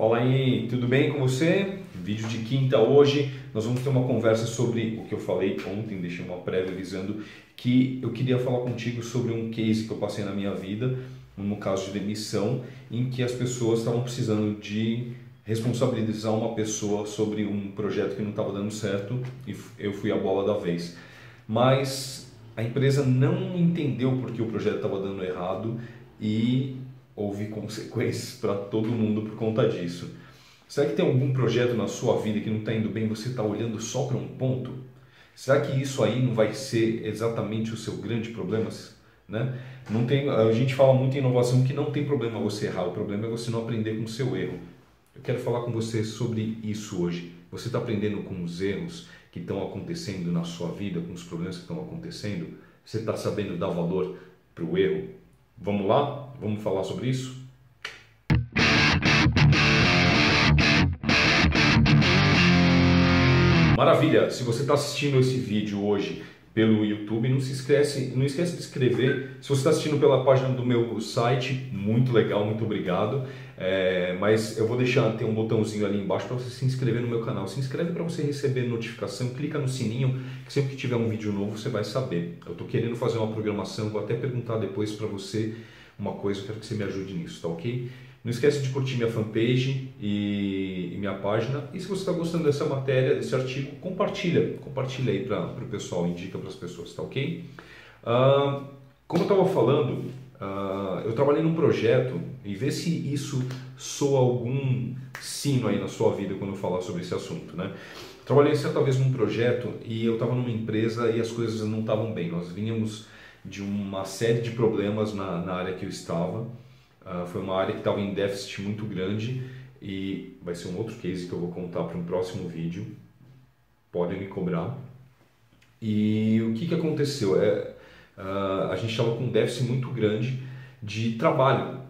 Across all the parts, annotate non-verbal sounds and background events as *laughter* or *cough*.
Fala aí, tudo bem com você? Vídeo de quinta hoje. Nós vamos ter uma conversa sobre o que eu falei ontem, deixei uma prévia avisando que eu queria falar contigo sobre um case que eu passei na minha vida, no caso de demissão, em que as pessoas estavam precisando de responsabilizar uma pessoa sobre um projeto que não estava dando certo e eu fui a bola da vez. Mas a empresa não entendeu porque o projeto estava dando errado e houve consequências para todo mundo por conta disso. Será que tem algum projeto na sua vida que não está indo bem você está olhando só para um ponto? Será que isso aí não vai ser exatamente o seu grande problema? Né? Não tem, a gente fala muito em inovação que não tem problema você errar, o problema é você não aprender com o seu erro. Eu quero falar com você sobre isso hoje. Você está aprendendo com os erros que estão acontecendo na sua vida, com os problemas que estão acontecendo? Você está sabendo dar valor para o erro? Vamos lá? Vamos falar sobre isso? Maravilha! Se você está assistindo esse vídeo hoje pelo YouTube, não se esquece, não esquece de inscrever. Se você está assistindo pela página do meu site, muito legal, muito obrigado. É, mas eu vou deixar tem um botãozinho ali embaixo para você se inscrever no meu canal. Se inscreve para você receber notificação, clica no sininho que sempre que tiver um vídeo novo você vai saber. Eu estou querendo fazer uma programação, vou até perguntar depois para você uma coisa, eu quero que você me ajude nisso, tá ok? Não esquece de curtir minha fanpage e, e minha página. E se você está gostando dessa matéria, desse artigo, compartilha. Compartilha aí para o pessoal, indica para as pessoas, tá ok? Uh, como eu estava falando, uh, eu trabalhei num projeto e vê se isso soa algum sino aí na sua vida quando eu falar sobre esse assunto, né? Trabalhei certa vez num projeto e eu estava numa empresa e as coisas não estavam bem. Nós vínhamos de uma série de problemas na, na área que eu estava. Uh, foi uma área que estava em déficit muito grande e vai ser um outro case que eu vou contar para um próximo vídeo. Podem me cobrar. E o que, que aconteceu? É, uh, a gente estava com um déficit muito grande de trabalho.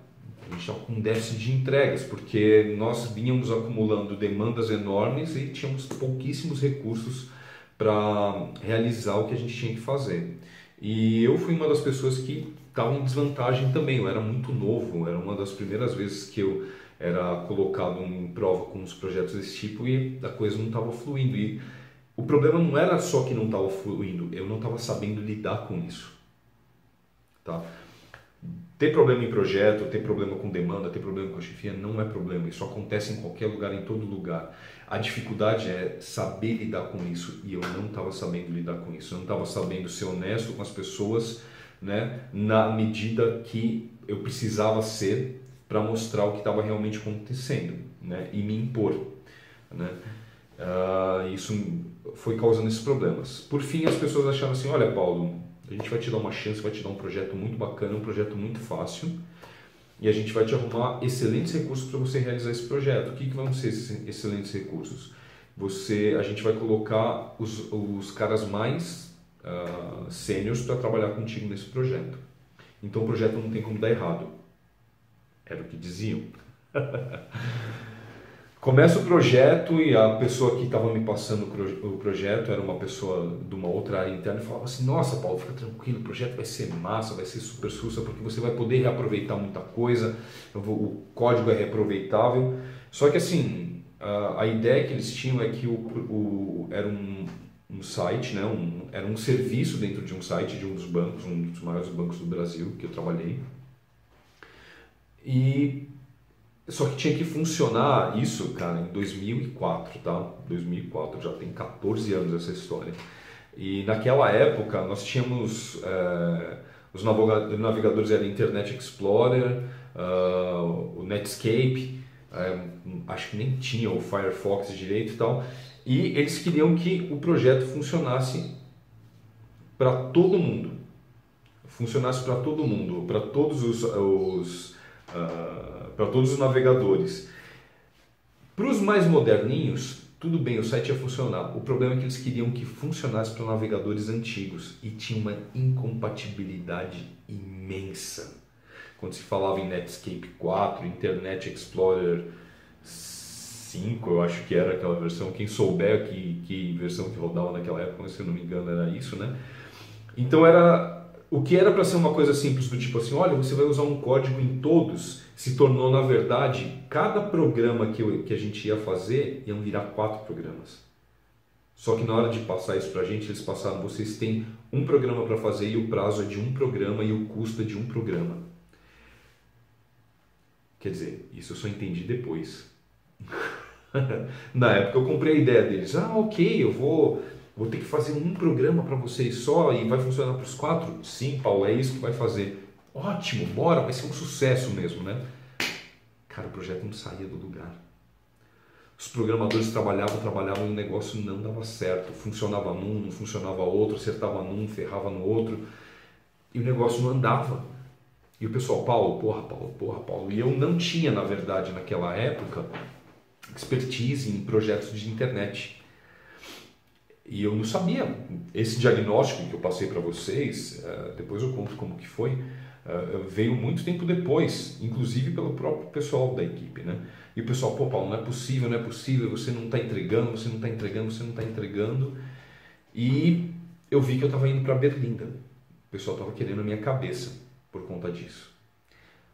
A gente estava com um déficit de entregas, porque nós vínhamos acumulando demandas enormes e tínhamos pouquíssimos recursos para realizar o que a gente tinha que fazer. E eu fui uma das pessoas que estava em desvantagem também. Eu era muito novo, era uma das primeiras vezes que eu era colocado em prova com os projetos desse tipo e a coisa não estava fluindo. E o problema não era só que não estava fluindo, eu não estava sabendo lidar com isso. Tá? Ter problema em projeto, ter problema com demanda, ter problema com a chefia não é problema. Isso acontece em qualquer lugar, em todo lugar. A dificuldade é saber lidar com isso e eu não estava sabendo lidar com isso. Eu não estava sabendo ser honesto com as pessoas, né, na medida que eu precisava ser para mostrar o que estava realmente acontecendo, né, e me impor, né. Uh, isso foi causando esses problemas. Por fim, as pessoas acharam assim: olha, Paulo, a gente vai te dar uma chance, vai te dar um projeto muito bacana, um projeto muito fácil. E a gente vai te arrumar excelentes recursos para você realizar esse projeto. O que, que vão ser esses excelentes recursos? Você, a gente vai colocar os, os caras mais uh, sêniores para trabalhar contigo nesse projeto. Então o projeto não tem como dar errado. Era o que diziam. *laughs* Começa o projeto e a pessoa que estava me passando o projeto era uma pessoa de uma outra área interna e falava assim: Nossa, Paulo, fica tranquilo, o projeto vai ser massa, vai ser super sussa, porque você vai poder reaproveitar muita coisa, o código é reaproveitável. Só que assim, a, a ideia que eles tinham é que o, o era um, um site, né, um, era um serviço dentro de um site de um dos bancos, um dos maiores bancos do Brasil que eu trabalhei. E só que tinha que funcionar isso, cara, em 2004, tá? 2004, já tem 14 anos essa história. E naquela época nós tínhamos é, os navegadores eram Internet Explorer, uh, o Netscape, é, acho que nem tinha o Firefox direito e tal. E eles queriam que o projeto funcionasse para todo mundo, funcionasse para todo mundo, para todos os, os uh, para todos os navegadores. Para os mais moderninhos, tudo bem, o site ia funcionar. O problema é que eles queriam que funcionasse para navegadores antigos e tinha uma incompatibilidade imensa. Quando se falava em Netscape 4, Internet Explorer 5, eu acho que era aquela versão, quem souber que, que versão que rodava naquela época, se eu não me engano era isso, né? Então era o que era para ser uma coisa simples do tipo assim, olha, você vai usar um código em todos, se tornou, na verdade, cada programa que, eu, que a gente ia fazer iam virar quatro programas. Só que na hora de passar isso para a gente, eles passaram: vocês têm um programa para fazer e o prazo é de um programa e o custo é de um programa. Quer dizer, isso eu só entendi depois. *laughs* *laughs* na época eu comprei a ideia deles: ah, ok, eu vou, vou ter que fazer um programa para vocês só e vai funcionar para os quatro? Sim, Paulo, é isso que vai fazer. Ótimo, bora, vai ser um sucesso mesmo, né? Cara, o projeto não saía do lugar. Os programadores trabalhavam, trabalhavam e o negócio não dava certo. Funcionava num, não funcionava outro, acertava num, ferrava no outro. E o negócio não andava. E o pessoal, Paulo, porra, Paulo, porra, Paulo. E eu não tinha, na verdade, naquela época, expertise em projetos de internet. E eu não sabia. Esse diagnóstico que eu passei para vocês, eh, depois eu conto como que foi, uh, veio muito tempo depois, inclusive pelo próprio pessoal da equipe, né? E o pessoal, pô, Paulo, não é possível, não é possível, você não está entregando, você não está entregando, você não está entregando. E eu vi que eu estava indo para Berlinda. O pessoal estava querendo a minha cabeça por conta disso.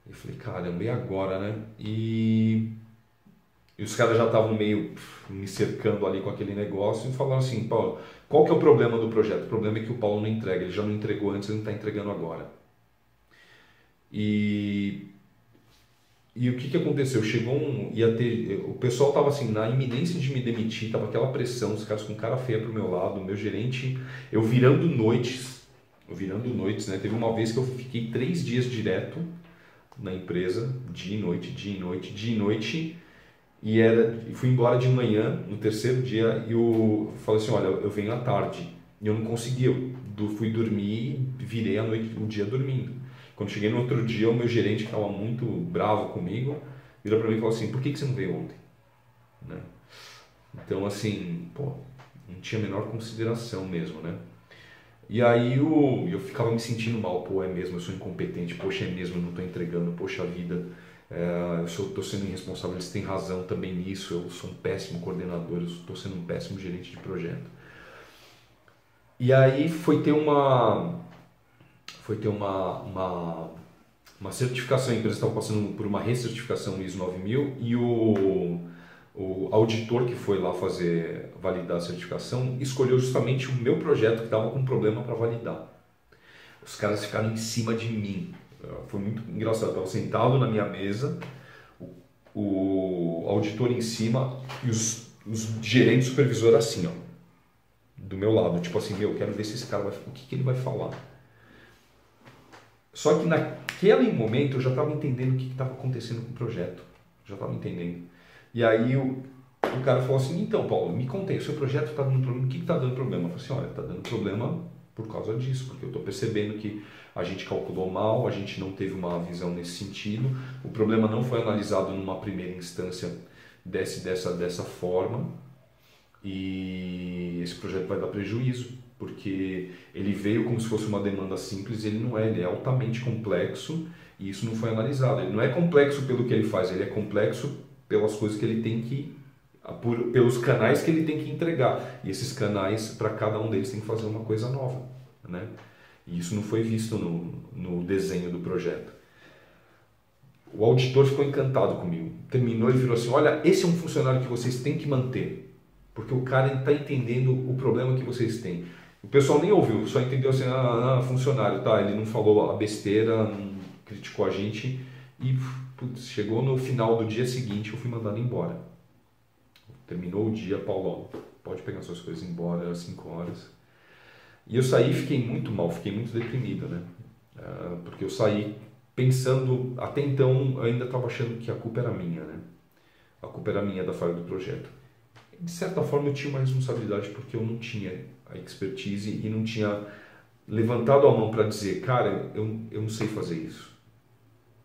Eu falei, caramba, e agora, né? E, e os caras já estavam meio me cercando ali com aquele negócio e falaram assim, Paulo, qual que é o problema do projeto? O problema é que o Paulo não entrega, ele já não entregou antes, ele não está entregando agora. E, e o que, que aconteceu? Chegou um. Ia ter, o pessoal estava assim, na iminência de me demitir, tava aquela pressão, os caras com cara feia pro meu lado, o meu gerente, eu virando noites, virando noites, né? Teve uma vez que eu fiquei três dias direto na empresa, dia e noite, dia e noite, dia e noite, e era, fui embora de manhã, no terceiro dia, e eu falei assim, olha, eu venho à tarde. E eu não consegui, eu fui dormir, virei a noite, o dia dormindo. Quando cheguei no outro dia, o meu gerente, que estava muito bravo comigo, virou para mim e falou assim: por que, que você não veio ontem? Né? Então, assim, pô, não tinha a menor consideração mesmo, né? E aí eu, eu ficava me sentindo mal, pô, é mesmo, eu sou incompetente, poxa, é mesmo, eu não estou entregando, poxa vida, é, eu estou sendo irresponsável, eles têm razão também nisso, eu sou um péssimo coordenador, eu estou sendo um péssimo gerente de projeto. E aí foi ter uma, foi ter uma, uma, uma certificação, a empresa estava passando por uma recertificação ISO 9000 e o, o auditor que foi lá fazer validar a certificação escolheu justamente o meu projeto que estava com problema para validar. Os caras ficaram em cima de mim. Foi muito engraçado. Eu estava sentado na minha mesa, o, o auditor em cima e os, os gerentes supervisor assim, ó, do meu lado. Tipo assim, meu, quero ver se esse cara vai. O que, que ele vai falar? Só que naquele momento eu já estava entendendo o que estava acontecendo com o projeto. Já estava entendendo. E aí o, o cara falou assim, então Paulo, me contei, o seu projeto está dando problema, o que está dando problema? Eu falei assim, olha, está dando problema por causa disso, porque eu estou percebendo que a gente calculou mal, a gente não teve uma visão nesse sentido, o problema não foi analisado numa primeira instância desse, dessa, dessa forma, e esse projeto vai dar prejuízo porque ele veio como se fosse uma demanda simples, ele não é, ele é altamente complexo e isso não foi analisado. Ele não é complexo pelo que ele faz, ele é complexo pelas coisas que ele tem que por, pelos canais que ele tem que entregar. E esses canais, para cada um deles, tem que fazer uma coisa nova. Né? E isso não foi visto no, no desenho do projeto. O auditor ficou encantado comigo. Terminou e virou assim: Olha, esse é um funcionário que vocês têm que manter, porque o cara está entendendo o problema que vocês têm. O pessoal nem ouviu, só entendeu assim, ah, ah, funcionário, tá? Ele não falou a besteira, não criticou a gente e putz, chegou no final do dia seguinte eu fui mandado embora. Terminou o dia, Paulão, pode pegar suas coisas embora às 5 horas. E eu saí fiquei muito mal, fiquei muito deprimido, né? Uh, porque eu saí pensando, até então ainda estava achando que a culpa era minha, né? A culpa era minha da falha do projeto. De certa forma eu tinha uma responsabilidade porque eu não tinha a expertise e não tinha levantado a mão para dizer, cara, eu, eu não sei fazer isso.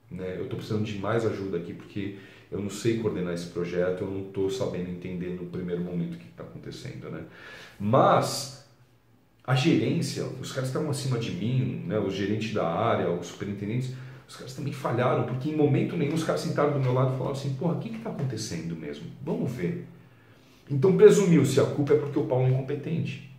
Né? Eu estou precisando de mais ajuda aqui porque eu não sei coordenar esse projeto, eu não estou sabendo entender no primeiro momento o que está acontecendo. Né? Mas a gerência, os caras estavam acima de mim, né? os gerentes da área, os superintendentes, os caras também falharam, porque em momento nenhum os caras sentaram do meu lado e falaram assim, porra, o que está acontecendo mesmo? Vamos ver. Então presumiu-se a culpa é porque o Paulo é incompetente.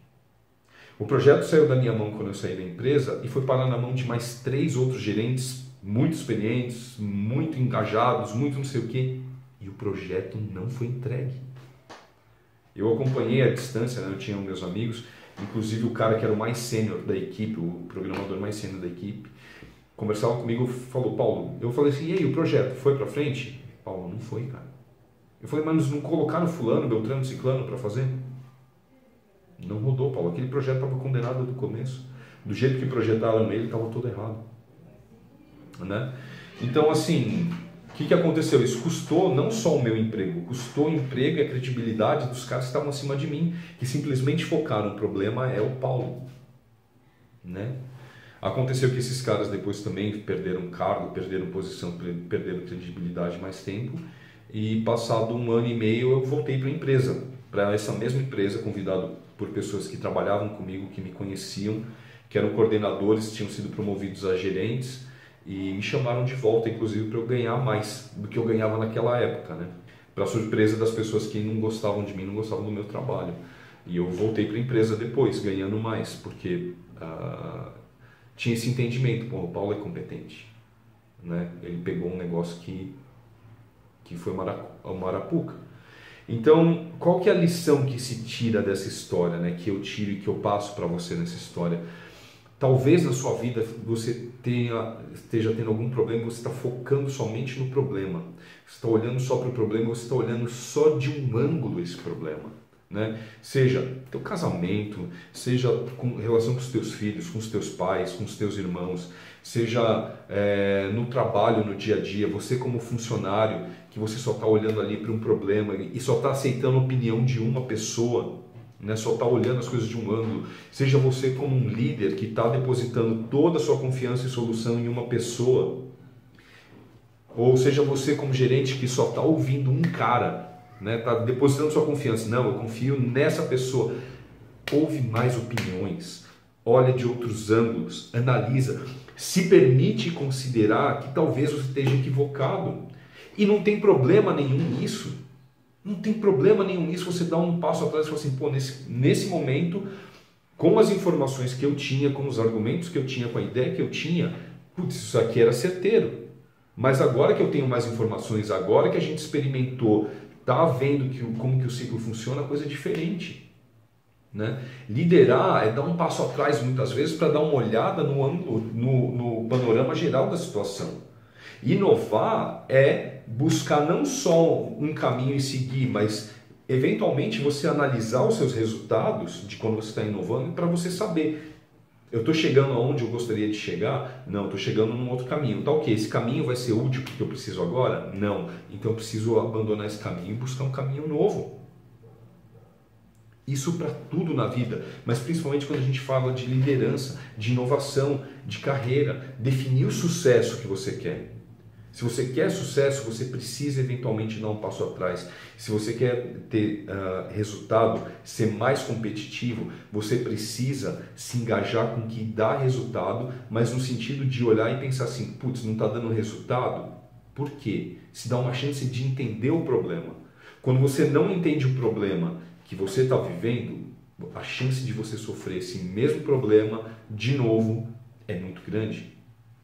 O projeto saiu da minha mão quando eu saí da empresa e foi parar na mão de mais três outros gerentes muito experientes, muito engajados, muito não sei o quê, e o projeto não foi entregue. Eu acompanhei a distância, né? eu tinha meus amigos, inclusive o cara que era o mais sênior da equipe, o programador mais sênior da equipe, conversava comigo, falou, Paulo, eu falei assim, e aí, o projeto foi para frente? Paulo, não foi, cara. Eu falei, mas não colocaram fulano, Beltrano, Ciclano para fazer? Não rodou, Paulo. Aquele projeto estava condenado do começo. Do jeito que projetaram ele, estava todo errado. Né? Então, assim, o que, que aconteceu? Isso custou não só o meu emprego, custou o emprego e a credibilidade dos caras que estavam acima de mim, que simplesmente focaram. O problema é o Paulo. Né? Aconteceu que esses caras depois também perderam cargo, perderam posição, perderam credibilidade mais tempo. E passado um ano e meio eu voltei para a empresa, para essa mesma empresa, convidado por pessoas que trabalhavam comigo, que me conheciam, que eram coordenadores, tinham sido promovidos a gerentes e me chamaram de volta, inclusive, para eu ganhar mais do que eu ganhava naquela época, né? Para surpresa das pessoas que não gostavam de mim, não gostavam do meu trabalho. E eu voltei para a empresa depois, ganhando mais, porque uh, tinha esse entendimento, pô, o Paulo é competente, né? Ele pegou um negócio que que foi o Marapuca. Então, qual que é a lição que se tira dessa história, né? Que eu tiro e que eu passo para você nessa história? Talvez na sua vida você tenha, esteja tendo algum problema, você está focando somente no problema. Você está olhando só para o problema, você está olhando só de um ângulo esse problema. Né? Seja teu casamento, seja com relação com os teus filhos, com os teus pais, com os teus irmãos, seja é, no trabalho, no dia a dia, você como funcionário, que você só está olhando ali para um problema e só está aceitando a opinião de uma pessoa, né? só está olhando as coisas de um ângulo. Seja você como um líder que está depositando toda a sua confiança e solução em uma pessoa, ou seja você como gerente que só está ouvindo um cara, está né? Tá depositando sua confiança. Não, eu confio nessa pessoa. Ouve mais opiniões, olha de outros ângulos, analisa, se permite considerar que talvez você esteja equivocado. E não tem problema nenhum nisso. Não tem problema nenhum nisso você dar um passo atrás e falar assim, pô, nesse, nesse momento, com as informações que eu tinha, com os argumentos que eu tinha, com a ideia que eu tinha, putz, isso aqui era certeiro. Mas agora que eu tenho mais informações, agora que a gente experimentou, tá vendo que, como que o ciclo funciona, coisa é diferente. Né? Liderar é dar um passo atrás muitas vezes para dar uma olhada no, no, no panorama geral da situação. Inovar é buscar não só um caminho e seguir, mas eventualmente você analisar os seus resultados de quando você está inovando para você saber eu estou chegando aonde eu gostaria de chegar? Não, estou chegando num outro caminho. Tá ok, esse caminho vai ser útil porque eu preciso agora? Não. Então eu preciso abandonar esse caminho e buscar um caminho novo. Isso para tudo na vida, mas principalmente quando a gente fala de liderança, de inovação, de carreira, definir o sucesso que você quer. Se você quer sucesso, você precisa eventualmente dar um passo atrás. Se você quer ter uh, resultado, ser mais competitivo, você precisa se engajar com o que dá resultado, mas no sentido de olhar e pensar assim: putz, não está dando resultado? Por quê? Se dá uma chance de entender o problema. Quando você não entende o problema que você está vivendo, a chance de você sofrer esse mesmo problema de novo é muito grande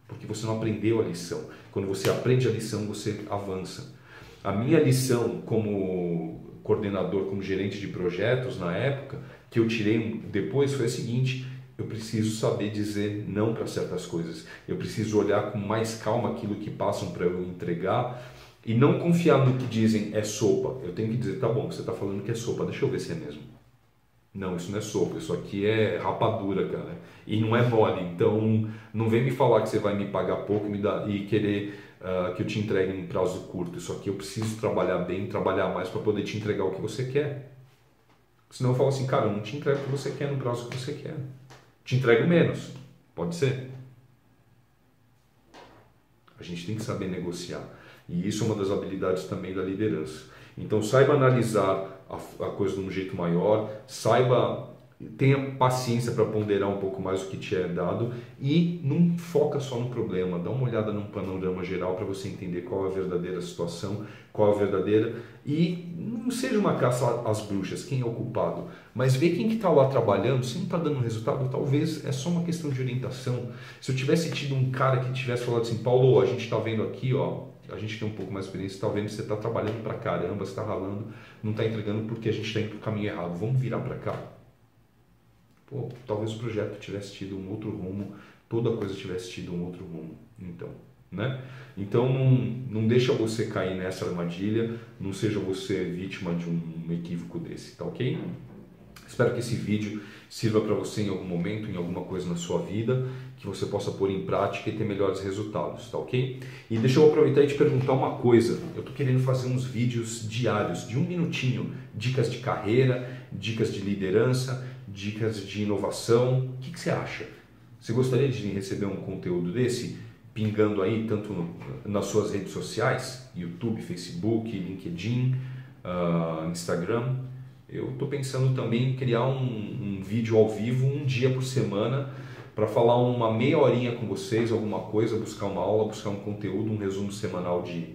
porque você não aprendeu a lição. Quando você aprende a lição, você avança. A minha lição como coordenador, como gerente de projetos na época, que eu tirei depois foi a seguinte: eu preciso saber dizer não para certas coisas. Eu preciso olhar com mais calma aquilo que passam para eu entregar e não confiar no que dizem é sopa. Eu tenho que dizer, tá bom, você está falando que é sopa, deixa eu ver se é mesmo. Não, isso não é sopa, isso aqui é rapadura, cara. E não é mole. Então, não vem me falar que você vai me pagar pouco me dar, e querer uh, que eu te entregue em prazo curto. Isso aqui eu preciso trabalhar bem, trabalhar mais para poder te entregar o que você quer. Senão eu falo assim, cara, eu não te entrego o que você quer no prazo que você quer. Te entrego menos. Pode ser. A gente tem que saber negociar. E isso é uma das habilidades também da liderança. Então saiba analisar a, a coisa de um jeito maior, saiba tenha paciência para ponderar um pouco mais o que te é dado e não foca só no problema, dá uma olhada num panorama geral para você entender qual é a verdadeira situação, qual é a verdadeira e não seja uma caça às bruxas, quem é o culpado, mas vê quem que está lá trabalhando, se não está dando resultado, talvez é só uma questão de orientação. Se eu tivesse tido um cara que tivesse falado assim, Paulo, a gente está vendo aqui, ó, a gente tem um pouco mais de experiência, que você está trabalhando para caramba, você está ralando, não está entregando porque a gente está indo para o caminho errado, vamos virar para cá pô, talvez o projeto tivesse tido um outro rumo, toda coisa tivesse tido um outro rumo. Então, né? Então não, não deixa você cair nessa armadilha, não seja você vítima de um equívoco desse, tá ok? Espero que esse vídeo sirva para você em algum momento, em alguma coisa na sua vida, que você possa pôr em prática e ter melhores resultados, tá ok? E deixa eu aproveitar e te perguntar uma coisa. Eu estou querendo fazer uns vídeos diários, de um minutinho, dicas de carreira, dicas de liderança, dicas de inovação. O que, que você acha? Você gostaria de receber um conteúdo desse pingando aí tanto no, nas suas redes sociais, YouTube, Facebook, LinkedIn, uh, Instagram? Eu estou pensando também em criar um, um, vídeo ao vivo um dia por semana para falar uma meia horinha com vocês, alguma coisa, buscar uma aula, buscar um conteúdo, um resumo semanal de,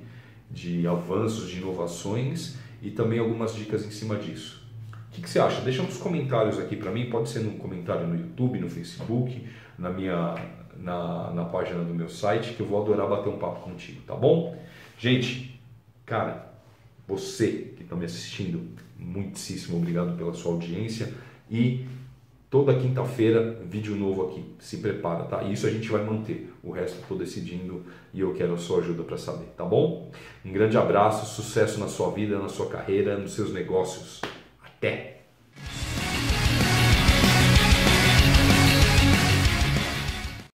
de avanços, de inovações e também algumas dicas em cima disso. O que, que, você acha? Deixa nos comentários aqui para mim, pode ser no comentário no YouTube, no Facebook, na minha na, na página do meu site, que eu vou adorar bater um papo contigo, tá bom? Gente, cara, você que está me assistindo, muitíssimo obrigado pela sua audiência e toda quinta-feira vídeo novo aqui. Se prepara, tá? Isso a gente vai manter. O resto estou decidindo e eu quero a sua ajuda para saber, tá bom? Um grande abraço, sucesso na sua vida, na sua carreira, nos seus negócios. Até!